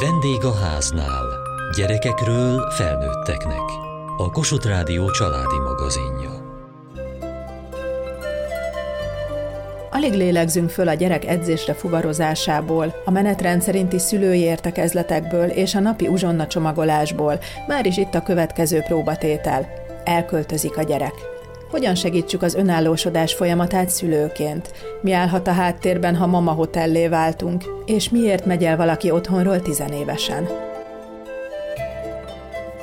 Vendég a háznál. Gyerekekről felnőtteknek. A Kossuth Rádió családi magazinja. Alig lélegzünk föl a gyerek edzésre fuvarozásából, a menetrend szerinti szülői értekezletekből és a napi uzsonna csomagolásból. Már is itt a következő próbatétel. Elköltözik a gyerek. Hogyan segítsük az önállósodás folyamatát szülőként? Mi állhat a háttérben, ha mama hotellé váltunk? És miért megy el valaki otthonról tizenévesen?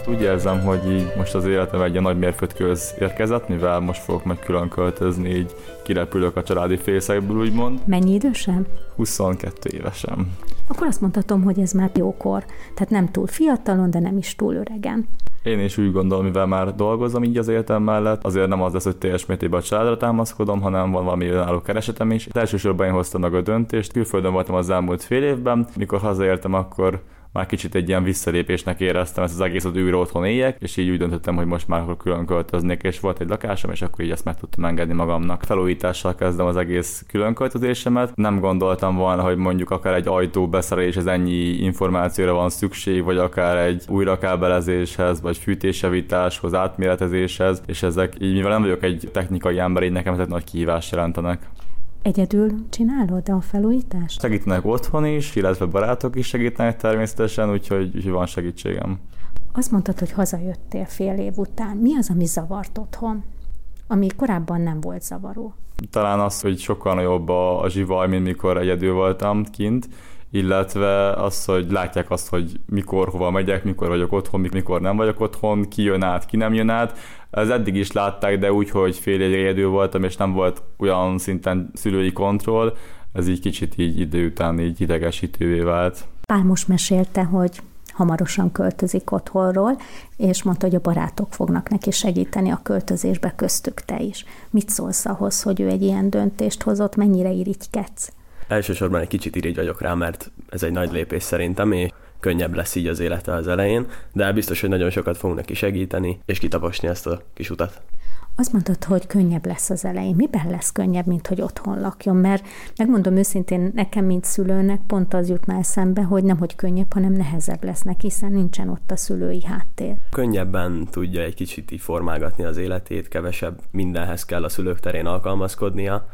Úgy érzem, hogy így most az életem egy nagy mérföldköz érkezett, mivel most fogok meg külön költözni, így kirepülök a családi fészekből, úgymond. Mennyi idősen? 22 évesen. Akkor azt mondhatom, hogy ez már jókor. Tehát nem túl fiatalon, de nem is túl öregen. Én is úgy gondolom, mivel már dolgozom így az életem mellett, azért nem az lesz, hogy teljes mértékben a családra támaszkodom, hanem van valami önálló keresetem is. De elsősorban én hoztam meg a döntést. Külföldön voltam az elmúlt fél évben, mikor hazaértem, akkor már kicsit egy ilyen visszalépésnek éreztem ezt az egészet újra otthon éljek, és így úgy döntöttem, hogy most már akkor külön költöznék, és volt egy lakásom, és akkor így ezt meg tudtam engedni magamnak. Felújítással kezdem az egész külön költözésemet. Nem gondoltam volna, hogy mondjuk akár egy ajtó beszerelés, ez ennyi információra van szükség, vagy akár egy újrakábelezéshez, vagy fűtésjavításhoz, átméretezéshez, és ezek így, mivel nem vagyok egy technikai ember, így nekem ezek nagy kihívást jelentenek. Egyedül csinálod a felújítást? Segítenek otthon is, illetve barátok is segítenek természetesen, úgyhogy, úgyhogy van segítségem. Azt mondtad, hogy hazajöttél fél év után. Mi az, ami zavart otthon? Ami korábban nem volt zavaró? Talán az, hogy sokkal nagyobb a, a zsivaj, mint mikor egyedül voltam kint, illetve az, hogy látják azt, hogy mikor, hova megyek, mikor vagyok otthon, mikor nem vagyok otthon, ki jön át, ki nem jön át. Ez eddig is látták, de úgy, hogy fél egyedül voltam, és nem volt olyan szinten szülői kontroll, ez így kicsit így idő után így idegesítővé vált. Pál most mesélte, hogy hamarosan költözik otthonról, és mondta, hogy a barátok fognak neki segíteni a költözésbe, köztük te is. Mit szólsz ahhoz, hogy ő egy ilyen döntést hozott, mennyire irigykedsz? Elsősorban egy kicsit irigy vagyok rá, mert ez egy nagy lépés szerintem, és könnyebb lesz így az élete az elején, de biztos, hogy nagyon sokat fogunk neki segíteni, és kitaposni ezt a kis utat. Azt mondtad, hogy könnyebb lesz az elején. Miben lesz könnyebb, mint hogy otthon lakjon? Mert megmondom őszintén, nekem, mint szülőnek pont az jutna eszembe, hogy nem hogy könnyebb, hanem nehezebb lesz neki, hiszen nincsen ott a szülői háttér. Könnyebben tudja egy kicsit így formálgatni az életét, kevesebb mindenhez kell a szülők terén alkalmazkodnia,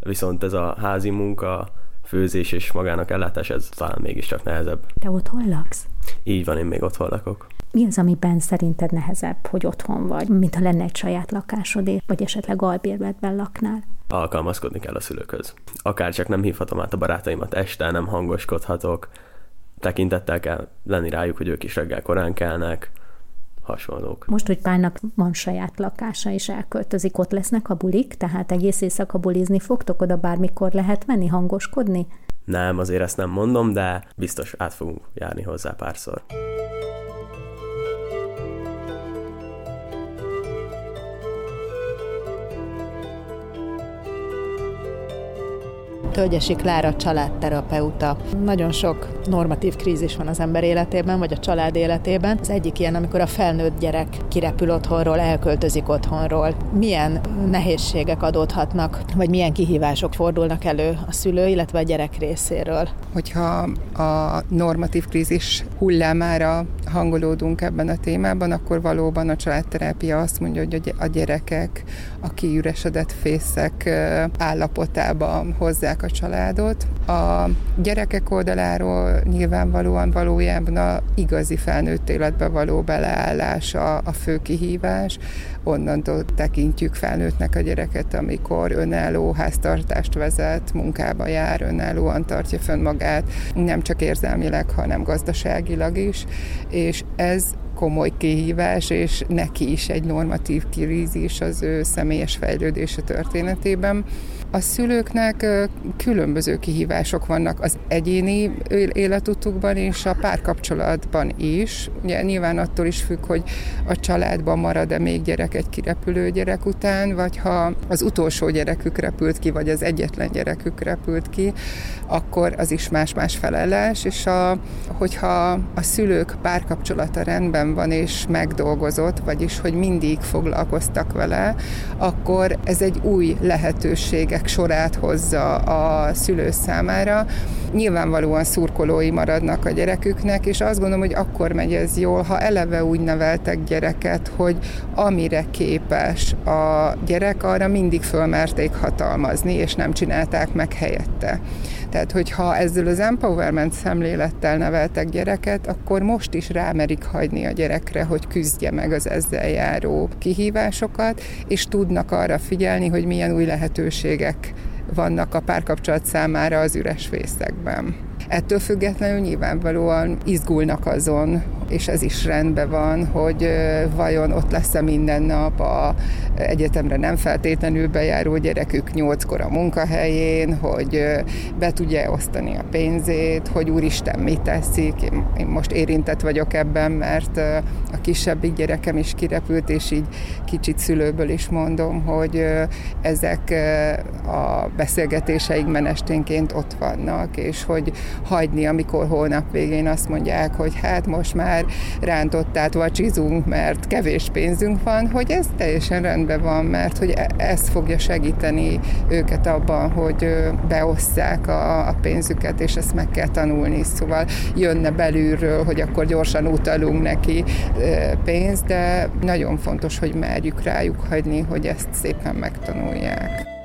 viszont ez a házi munka, főzés és magának ellátás, ez talán mégiscsak nehezebb. Te otthon laksz? Így van, én még otthon lakok. Mi az, amiben szerinted nehezebb, hogy otthon vagy, mint ha lenne egy saját lakásod, vagy esetleg albérletben laknál? Alkalmazkodni kell a szülőkhöz. Akár csak nem hívhatom át a barátaimat este, nem hangoskodhatok, tekintettel kell lenni rájuk, hogy ők is reggel korán kelnek, hasonlók. Most, hogy Pálnak van saját lakása, és elköltözik, ott lesznek a bulik, tehát egész éjszaka bulizni fogtok, oda bármikor lehet menni, hangoskodni? Nem, azért ezt nem mondom, de biztos át fogunk járni hozzá párszor. Tölgyesi Klára családterapeuta. Nagyon sok normatív krízis van az ember életében, vagy a család életében. Az egyik ilyen, amikor a felnőtt gyerek kirepül otthonról, elköltözik otthonról. Milyen nehézségek adódhatnak, vagy milyen kihívások fordulnak elő a szülő, illetve a gyerek részéről? Hogyha a normatív krízis hullámára hangolódunk ebben a témában, akkor valóban a családterápia azt mondja, hogy a gyerekek a kiüresedett fészek állapotában hozzák a családot. A gyerekek oldaláról nyilvánvalóan valójában a igazi felnőtt életbe való beleállás a, a fő kihívás. Onnantól tekintjük felnőttnek a gyereket, amikor önálló háztartást vezet, munkába jár, önállóan tartja fönn magát, nem csak érzelmileg, hanem gazdaságilag is, és ez komoly kihívás, és neki is egy normatív krízis az ő személyes fejlődése történetében. A szülőknek különböző kihívások vannak az egyéni életutukban és a párkapcsolatban is. Ugye nyilván attól is függ, hogy a családban marad-e még gyerek egy kirepülő gyerek után, vagy ha az utolsó gyerekük repült ki, vagy az egyetlen gyerekük repült ki, akkor az is más-más felelés, és a, hogyha a szülők párkapcsolata rendben van és megdolgozott, vagyis hogy mindig foglalkoztak vele, akkor ez egy új lehetőséget gyerekek sorát hozza a szülő számára, nyilvánvalóan szurkolói maradnak a gyereküknek, és azt gondolom, hogy akkor megy ez jól, ha eleve úgy neveltek gyereket, hogy amire képes a gyerek, arra mindig fölmerték hatalmazni, és nem csinálták meg helyette. Tehát, hogyha ezzel az empowerment szemlélettel neveltek gyereket, akkor most is rámerik hagyni a gyerekre, hogy küzdje meg az ezzel járó kihívásokat, és tudnak arra figyelni, hogy milyen új lehetőségek vannak a párkapcsolat számára az üres fészekben. Ettől függetlenül nyilvánvalóan izgulnak azon, és ez is rendben van, hogy vajon ott lesz-e minden nap a egyetemre nem feltétlenül bejáró gyerekük nyolckor a munkahelyén, hogy be tudja osztani a pénzét, hogy úristen mit teszik. Én most érintett vagyok ebben, mert a kisebbik gyerekem is kirepült, és így kicsit szülőből is mondom, hogy ezek a beszélgetéseik menesténként ott vannak, és hogy hagyni, amikor holnap végén azt mondják, hogy hát most már rántottát vacsizunk, mert kevés pénzünk van, hogy ez teljesen rendben van, mert hogy e- ez fogja segíteni őket abban, hogy beosszák a, a pénzüket, és ezt meg kell tanulni. Szóval jönne belülről, hogy akkor gyorsan utalunk neki pénzt, de nagyon fontos, hogy merjük rájuk hagyni, hogy ezt szépen megtanulják.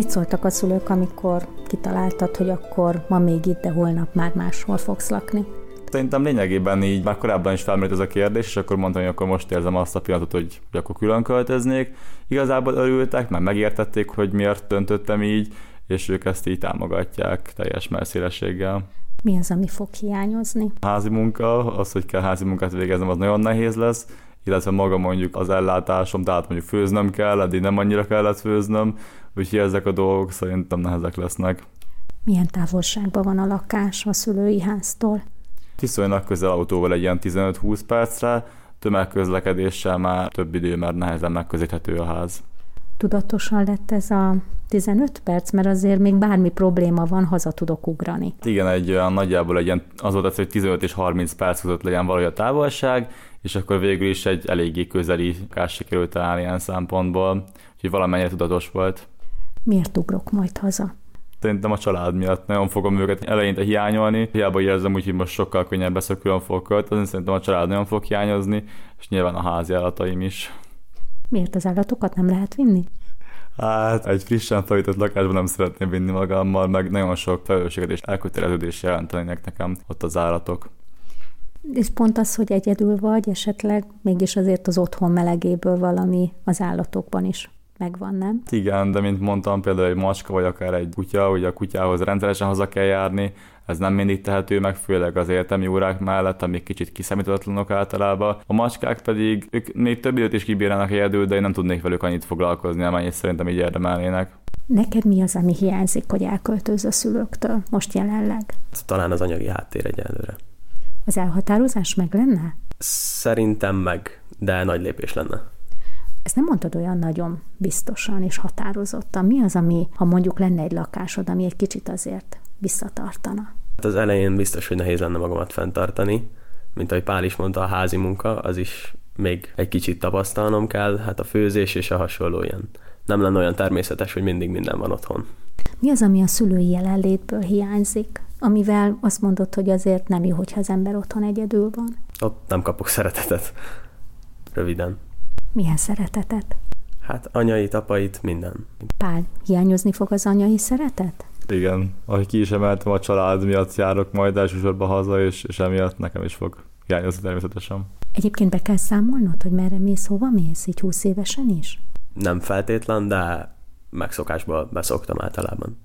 Mit szóltak a szülők, amikor kitaláltad, hogy akkor ma még itt, de holnap már máshol fogsz lakni? Szerintem lényegében így már korábban is felmerült ez a kérdés, és akkor mondtam, hogy akkor most érzem azt a pillanatot, hogy, hogy akkor külön költöznék. Igazából örültek, mert megértették, hogy miért döntöttem így, és ők ezt így támogatják teljes messzélességgel. Mi az, ami fog hiányozni? Házi munka, az, hogy kell házi munkát végeznem, az nagyon nehéz lesz, illetve maga mondjuk az ellátásom, tehát mondjuk főznöm kell, eddig nem annyira kellett főznöm, úgyhogy ezek a dolgok szerintem nehezek lesznek. Milyen távolságban van a lakás a szülői háztól? Viszonylag közel autóval egy ilyen 15-20 percre, tömegközlekedéssel már több idő, mert nehezen megközelíthető a ház. Tudatosan lett ez a 15 perc, mert azért még bármi probléma van, haza tudok ugrani. Igen, egy olyan nagyjából egy ilyen, az volt az, hogy 15 és 30 perc között legyen valahogy a távolság, és akkor végül is egy eléggé közeli kás sikerült találni ilyen szempontból, úgyhogy valamennyire tudatos volt. Miért ugrok majd haza? Szerintem a család miatt nagyon fogom őket eleinte hiányolni. Hiába érzem úgy, hogy most sokkal könnyebb lesz, külön fog költözni, szerintem a család nagyon fog hiányozni, és nyilván a házi állataim is. Miért az állatokat nem lehet vinni? Hát egy frissen felütött lakásban nem szeretném vinni magammal, meg nagyon sok felelősséget és elköteleződés jelentenének nekem ott az állatok. És pont az, hogy egyedül vagy, esetleg mégis azért az otthon melegéből valami az állatokban is megvan, nem? Igen, de mint mondtam, például egy macska vagy akár egy kutya, hogy a kutyához rendszeresen haza kell járni, ez nem mindig tehető meg, főleg az értelmi órák mellett, amik kicsit kiszámíthatatlanok általában. A macskák pedig, ők még több időt is kibírálnak egyedül, de én nem tudnék velük annyit foglalkozni, amennyit szerintem így érdemelnének. Neked mi az, ami hiányzik, hogy elköltőz a szülőktől most jelenleg? Talán az anyagi háttér egyelőre. Az elhatározás meg lenne? Szerintem meg, de nagy lépés lenne. Ezt nem mondtad olyan nagyon biztosan és határozottan. Mi az, ami, ha mondjuk lenne egy lakásod, ami egy kicsit azért visszatartana? Hát az elején biztos, hogy nehéz lenne magamat fenntartani. Mint ahogy Pál is mondta, a házi munka, az is még egy kicsit tapasztalnom kell, hát a főzés és a hasonló ilyen. Nem lenne olyan természetes, hogy mindig minden van otthon. Mi az, ami a szülői jelenlétből hiányzik, amivel azt mondod, hogy azért nem jó, hogyha az ember otthon egyedül van? Ott nem kapok szeretetet. Röviden. Milyen szeretetet? Hát anyait, apait, minden. Pál, hiányozni fog az anyai szeretet? Igen, ahogy ki is emeltem, a család miatt járok majd elsősorban haza, és, és emiatt nekem is fog hiányozni természetesen. Egyébként be kell számolnod, hogy merre mész, hova mész, így 20 évesen is? Nem feltétlen, de megszokásba beszoktam általában.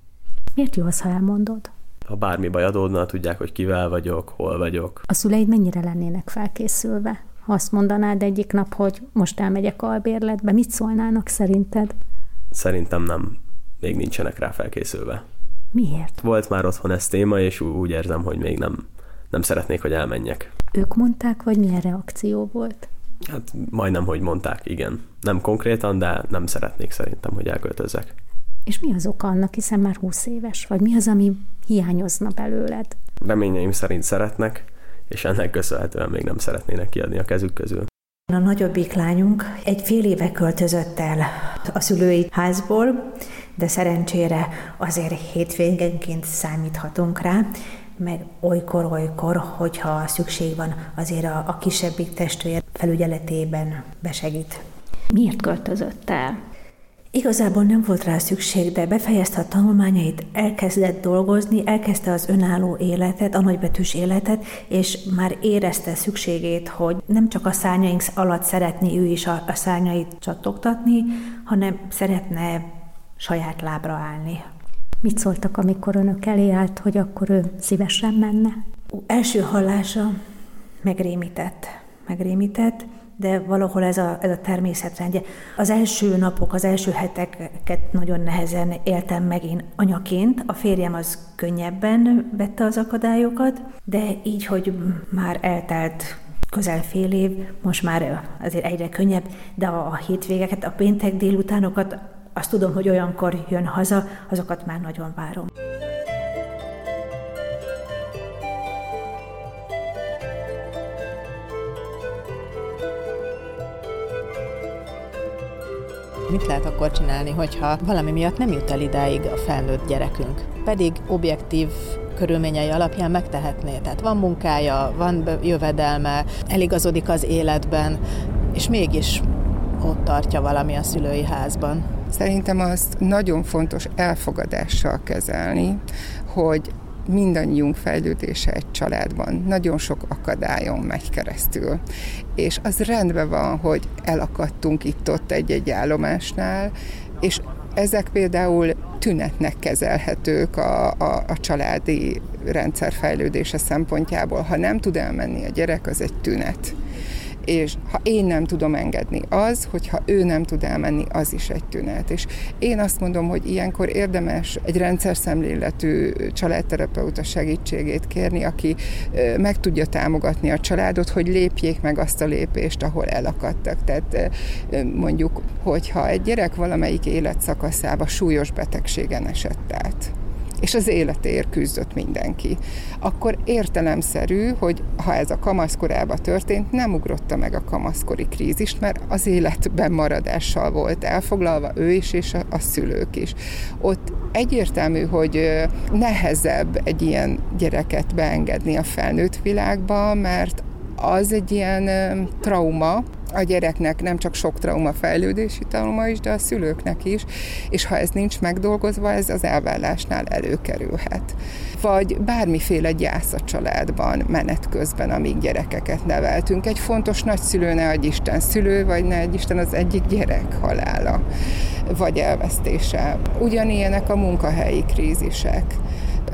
Miért jó az, ha elmondod? Ha bármi baj adódna, tudják, hogy kivel vagyok, hol vagyok. A szüleid mennyire lennének felkészülve? Ha azt mondanád egyik nap, hogy most elmegyek albérletbe, mit szólnának szerinted? Szerintem nem. Még nincsenek rá felkészülve. Miért? Volt már otthon ez téma, és úgy érzem, hogy még nem, nem szeretnék, hogy elmenjek. Ők mondták, vagy milyen reakció volt? Hát majdnem, hogy mondták, igen. Nem konkrétan, de nem szeretnék szerintem, hogy elköltözzek. És mi az oka annak, hiszen már 20 éves vagy? Mi az, ami hiányozna belőled? Reményeim szerint szeretnek, és ennek köszönhetően még nem szeretnének kiadni a kezük közül. A nagyobbik lányunk egy fél éve költözött el a szülői házból, de szerencsére azért hétvégenként számíthatunk rá, meg olykor-olykor, hogyha szükség van, azért a, a kisebbik testvér felügyeletében besegít. Miért költözött el? Igazából nem volt rá szükség, de befejezte a tanulmányait, elkezdett dolgozni, elkezdte az önálló életet, a nagybetűs életet, és már érezte szükségét, hogy nem csak a szárnyaink alatt szeretné ő is a, a szárnyait csattogtatni, hanem szeretne saját lábra állni. Mit szóltak, amikor önök elé állt, hogy akkor ő szívesen menne? Első hallása megrémített. Megrémített, de valahol ez a, ez a természetrendje. Az első napok, az első heteket nagyon nehezen éltem meg én anyaként. A férjem az könnyebben vette az akadályokat, de így, hogy már eltelt közel fél év, most már azért egyre könnyebb, de a, a hétvégeket, a péntek délutánokat, azt tudom, hogy olyankor jön haza, azokat már nagyon várom. Mit lehet akkor csinálni, hogyha valami miatt nem jut el idáig a felnőtt gyerekünk? Pedig objektív körülményei alapján megtehetné. Tehát van munkája, van jövedelme, eligazodik az életben, és mégis ott tartja valami a szülői házban. Szerintem azt nagyon fontos elfogadással kezelni, hogy mindannyiunk fejlődése egy családban nagyon sok akadályon megy keresztül. És az rendben van, hogy elakadtunk itt-ott egy-egy állomásnál, és ezek például tünetnek kezelhetők a, a, a családi rendszer fejlődése szempontjából. Ha nem tud elmenni a gyerek, az egy tünet és ha én nem tudom engedni az, hogyha ő nem tud elmenni, az is egy tünet. És én azt mondom, hogy ilyenkor érdemes egy rendszer szemléletű családterapeuta segítségét kérni, aki meg tudja támogatni a családot, hogy lépjék meg azt a lépést, ahol elakadtak. Tehát mondjuk, hogyha egy gyerek valamelyik életszakaszába súlyos betegségen esett át, és az életéért küzdött mindenki. Akkor értelemszerű, hogy ha ez a kamaszkorában történt, nem ugrotta meg a kamaszkori krízist, mert az életben maradással volt elfoglalva ő is, és a, a szülők is. Ott egyértelmű, hogy nehezebb egy ilyen gyereket beengedni a felnőtt világba, mert az egy ilyen trauma, a gyereknek nem csak sok trauma, fejlődési trauma is, de a szülőknek is, és ha ez nincs megdolgozva, ez az elvállásnál előkerülhet. Vagy bármiféle gyász a családban menet közben, amíg gyerekeket neveltünk. Egy fontos nagyszülő, ne egy Isten szülő, vagy ne egy Isten az egyik gyerek halála, vagy elvesztése. Ugyanilyenek a munkahelyi krízisek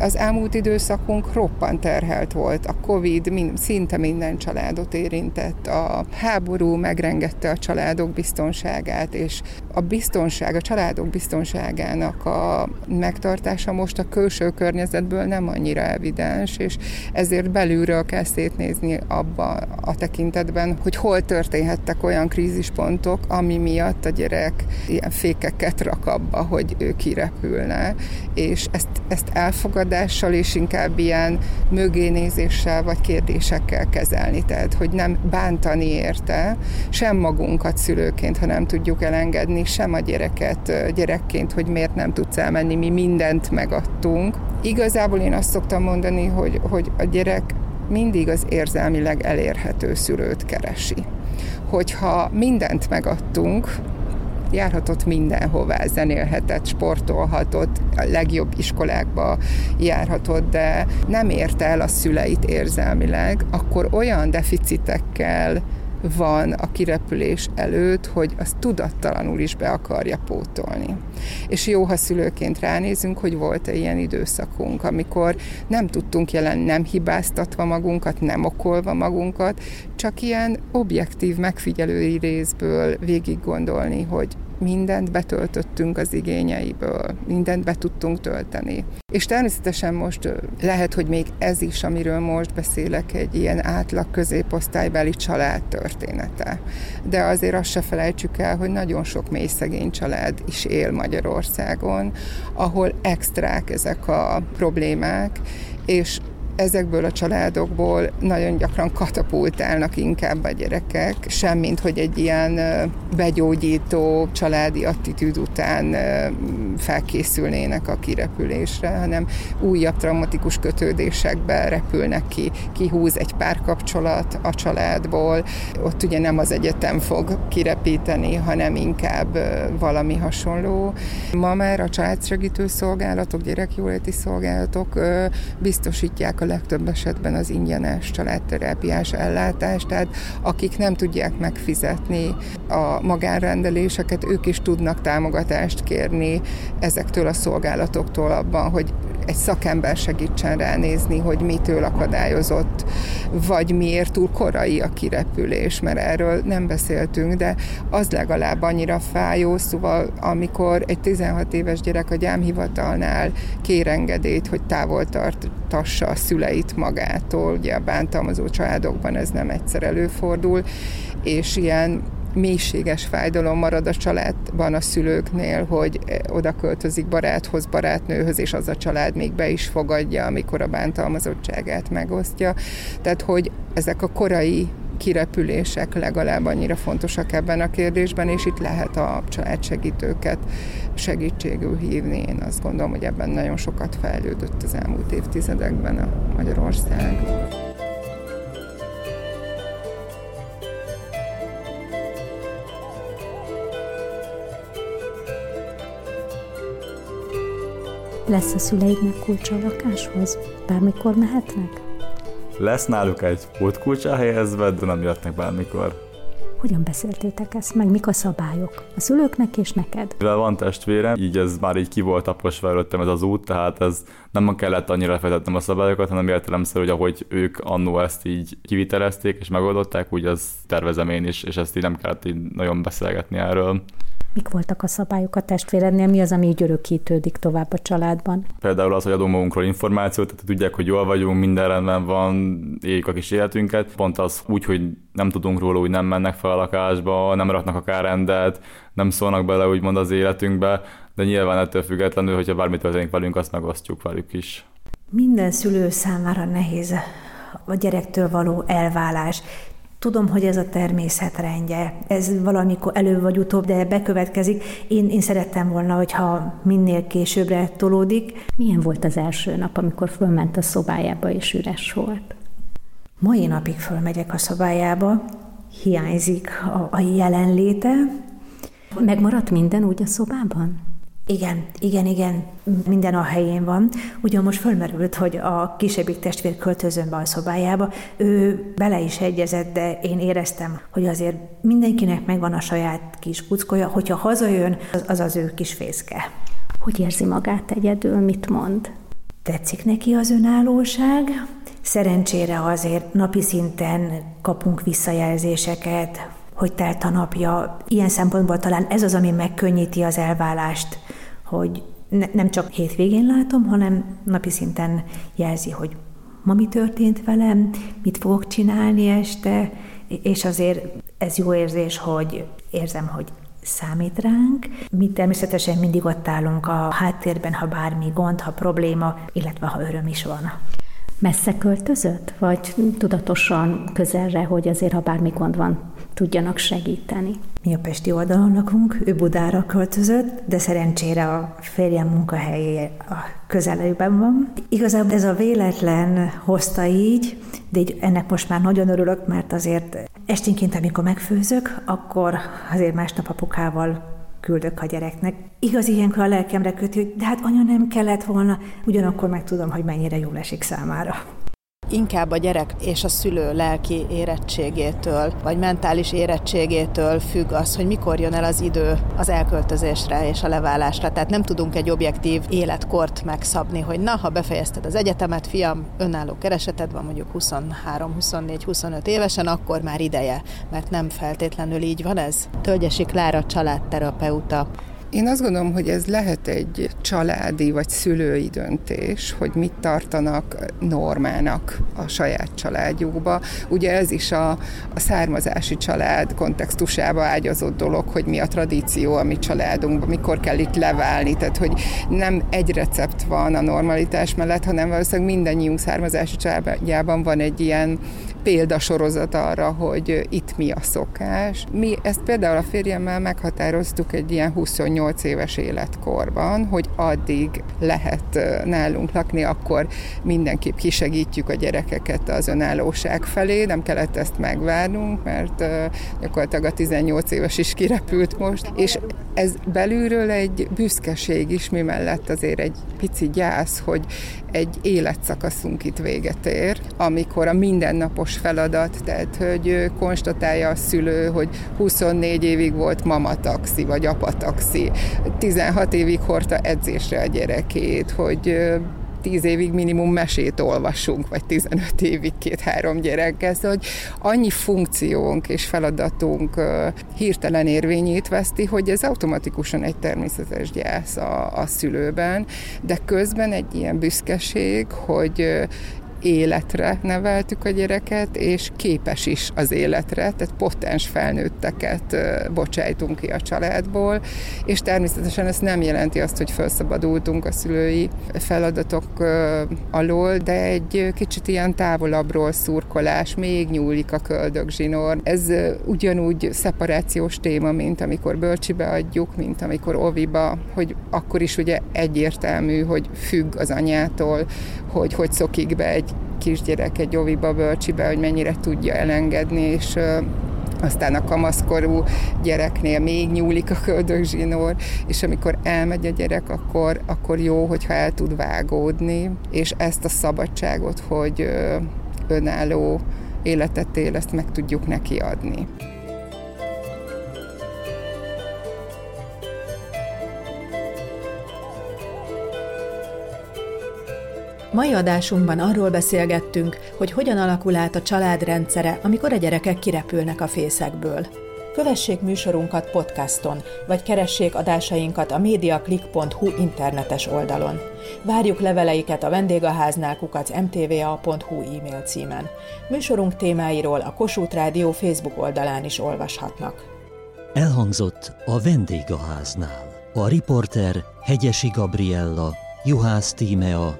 az elmúlt időszakunk roppant terhelt volt. A Covid mind, szinte minden családot érintett. A háború megrengette a családok biztonságát, és a biztonság, a családok biztonságának a megtartása most a külső környezetből nem annyira evidens, és ezért belülről kell szétnézni abba a tekintetben, hogy hol történhettek olyan krízispontok, ami miatt a gyerek ilyen fékeket rak abba, hogy ő kirepülne, és ezt, ezt elfogad elfogadással és inkább ilyen mögénézéssel vagy kérdésekkel kezelni. Tehát, hogy nem bántani érte, sem magunkat szülőként, ha nem tudjuk elengedni, sem a gyereket gyerekként, hogy miért nem tudsz elmenni, mi mindent megadtunk. Igazából én azt szoktam mondani, hogy, hogy a gyerek mindig az érzelmileg elérhető szülőt keresi. Hogyha mindent megadtunk, járhatott mindenhová, zenélhetett, sportolhatott, a legjobb iskolákba járhatott, de nem érte el a szüleit érzelmileg, akkor olyan deficitekkel van a kirepülés előtt, hogy azt tudattalanul is be akarja pótolni. És jó, ha szülőként ránézünk, hogy volt-e ilyen időszakunk, amikor nem tudtunk jelen, nem hibáztatva magunkat, nem okolva magunkat, csak ilyen objektív megfigyelői részből végig gondolni, hogy mindent betöltöttünk az igényeiből, mindent be tudtunk tölteni. És természetesen most lehet, hogy még ez is, amiről most beszélek, egy ilyen átlag középosztálybeli család története. De azért azt se felejtsük el, hogy nagyon sok mély szegény család is él Magyarországon, ahol extrák ezek a problémák, és ezekből a családokból nagyon gyakran katapultálnak inkább a gyerekek, semmint hogy egy ilyen begyógyító családi attitűd után felkészülnének a kirepülésre, hanem újabb traumatikus kötődésekbe repülnek ki, kihúz egy párkapcsolat a családból, ott ugye nem az egyetem fog kirepíteni, hanem inkább valami hasonló. Ma már a családsegítő szolgálatok, gyerekjóléti szolgálatok biztosítják a legtöbb esetben az ingyenes családterápiás ellátást, tehát akik nem tudják megfizetni a magánrendeléseket, ők is tudnak támogatást kérni ezektől a szolgálatoktól abban, hogy egy szakember segítsen ránézni, hogy mitől akadályozott, vagy miért túl korai a kirepülés, mert erről nem beszéltünk, de az legalább annyira fájó, szóval amikor egy 16 éves gyerek a gyámhivatalnál kér engedélyt, hogy távol tartassa a szüleit magától, ugye a bántalmazó családokban ez nem egyszer előfordul, és ilyen mélységes fájdalom marad a családban a szülőknél, hogy oda költözik baráthoz, barátnőhöz, és az a család még be is fogadja, amikor a bántalmazottságát megosztja. Tehát, hogy ezek a korai kirepülések legalább annyira fontosak ebben a kérdésben, és itt lehet a családsegítőket segítségül hívni. Én azt gondolom, hogy ebben nagyon sokat fejlődött az elmúlt évtizedekben a Magyarország. Lesz a szüleidnek kulcsa a lakáshoz? Bármikor mehetnek? Lesz náluk egy pótkulcs elhelyezve, de nem jöttnek bármikor. Hogyan beszéltétek ezt meg? Mik a szabályok? A szülőknek és neked? Mivel van testvérem, így ez már így ki volt taposva előttem ez az út, tehát ez nem kellett annyira lefektetnem a szabályokat, hanem értelemszerű, hogy ahogy ők annó ezt így kivitelezték és megoldották, úgy az tervezem én is, és ezt így nem kellett így nagyon beszélgetni erről. Mik voltak a szabályok a testvérednél? Mi az, ami így örökítődik tovább a családban? Például az, hogy adunk magunkról információt, tehát tudják, hogy jól vagyunk, minden rendben van, éljük a kis életünket. Pont az úgy, hogy nem tudunk róla, hogy nem mennek fel a lakásba, nem raknak akár rendet, nem szólnak bele úgymond az életünkbe, de nyilván ettől függetlenül, hogyha bármi történik velünk, azt megosztjuk velük is. Minden szülő számára nehéz a gyerektől való elválás. Tudom, hogy ez a természet rendje, ez valamikor elő vagy utóbb, de bekövetkezik. Én, én szerettem volna, hogyha minél későbbre tolódik. Milyen volt az első nap, amikor fölment a szobájába és üres volt? Mai napig fölmegyek a szobájába, hiányzik a, a jelenléte. Megmaradt minden úgy a szobában? Igen, igen, igen, minden a helyén van. Ugyan most fölmerült, hogy a kisebbik testvér költözön be a szobájába. Ő bele is egyezett, de én éreztem, hogy azért mindenkinek megvan a saját kis kuckója, hogyha hazajön, az az, az ő kis fészke. Hogy érzi magát egyedül, mit mond? Tetszik neki az önállóság. Szerencsére azért napi szinten kapunk visszajelzéseket, hogy telt a napja. Ilyen szempontból talán ez az, ami megkönnyíti az elválást, hogy ne, nem csak hétvégén látom, hanem napi szinten jelzi, hogy ma mi történt velem, mit fogok csinálni este, és azért ez jó érzés, hogy érzem, hogy számít ránk. Mi természetesen mindig ott állunk a háttérben, ha bármi gond, ha probléma, illetve ha öröm is van. Messze költözött, vagy tudatosan közelre, hogy azért, ha bármi gond van, tudjanak segíteni? Mi a Pesti oldalon lakunk, ő Budára költözött, de szerencsére a férjem munkahelyé a közelőben van. Igazából ez a véletlen hozta így, de így ennek most már nagyon örülök, mert azért esténként, amikor megfőzök, akkor azért másnap apukával küldök a gyereknek. Igaz, ilyenkor a lelkemre köti, hogy de hát anya nem kellett volna, ugyanakkor meg tudom, hogy mennyire jól esik számára. Inkább a gyerek és a szülő lelki érettségétől, vagy mentális érettségétől függ az, hogy mikor jön el az idő az elköltözésre és a leválásra. Tehát nem tudunk egy objektív életkort megszabni, hogy na, ha befejezted az egyetemet, fiam, önálló kereseted van mondjuk 23, 24, 25 évesen, akkor már ideje, mert nem feltétlenül így van ez. Tölgyesi Klára családterapeuta én azt gondolom, hogy ez lehet egy családi vagy szülői döntés, hogy mit tartanak normának a saját családjukba. Ugye ez is a, a származási család kontextusába ágyazott dolog, hogy mi a tradíció a mi családunkban, mikor kell itt leválni, tehát hogy nem egy recept van a normalitás mellett, hanem valószínűleg mindannyiunk származási családjában van egy ilyen példasorozat arra, hogy itt mi a szokás. Mi ezt például a férjemmel meghatároztuk egy ilyen 28 éves életkorban, hogy addig lehet nálunk lakni, akkor mindenképp kisegítjük a gyerekeket az önállóság felé, nem kellett ezt megvárnunk, mert gyakorlatilag a 18 éves is kirepült most, és ez belülről egy büszkeség is, mi mellett azért egy pici gyász, hogy egy életszakaszunk itt véget ér, amikor a mindennapos feladat, tehát hogy konstatálja a szülő, hogy 24 évig volt mama taxi, vagy apa taxi, 16 évig hordta edzésre a gyerekét, hogy tíz évig minimum mesét olvasunk, vagy 15 évig két-három gyerekkel, szóval, hogy annyi funkciónk és feladatunk hirtelen érvényét veszti, hogy ez automatikusan egy természetes gyász a, a szülőben, de közben egy ilyen büszkeség, hogy életre neveltük a gyereket, és képes is az életre, tehát potens felnőtteket bocsájtunk ki a családból, és természetesen ez nem jelenti azt, hogy felszabadultunk a szülői feladatok alól, de egy kicsit ilyen távolabbról szurkolás, még nyúlik a köldögzsinór. Ez ugyanúgy szeparációs téma, mint amikor bölcsibe adjuk, mint amikor oviba, hogy akkor is ugye egyértelmű, hogy függ az anyától, hogy hogy szokik be egy kisgyerek egy oviba, bölcsibe, hogy mennyire tudja elengedni, és aztán a kamaszkorú gyereknél még nyúlik a köldögzsinór, és amikor elmegy a gyerek, akkor, akkor jó, hogyha el tud vágódni, és ezt a szabadságot, hogy önálló életet él, ezt meg tudjuk neki adni. Mai adásunkban arról beszélgettünk, hogy hogyan alakul át a család rendszere, amikor a gyerekek kirepülnek a fészekből. Kövessék műsorunkat podcaston, vagy keressék adásainkat a mediaclick.hu internetes oldalon. Várjuk leveleiket a vendégháznál kukac mtva.hu e-mail címen. Műsorunk témáiról a Kossuth Rádió Facebook oldalán is olvashatnak. Elhangzott a vendégháznál. A riporter Hegyesi Gabriella, Juhász Tímea,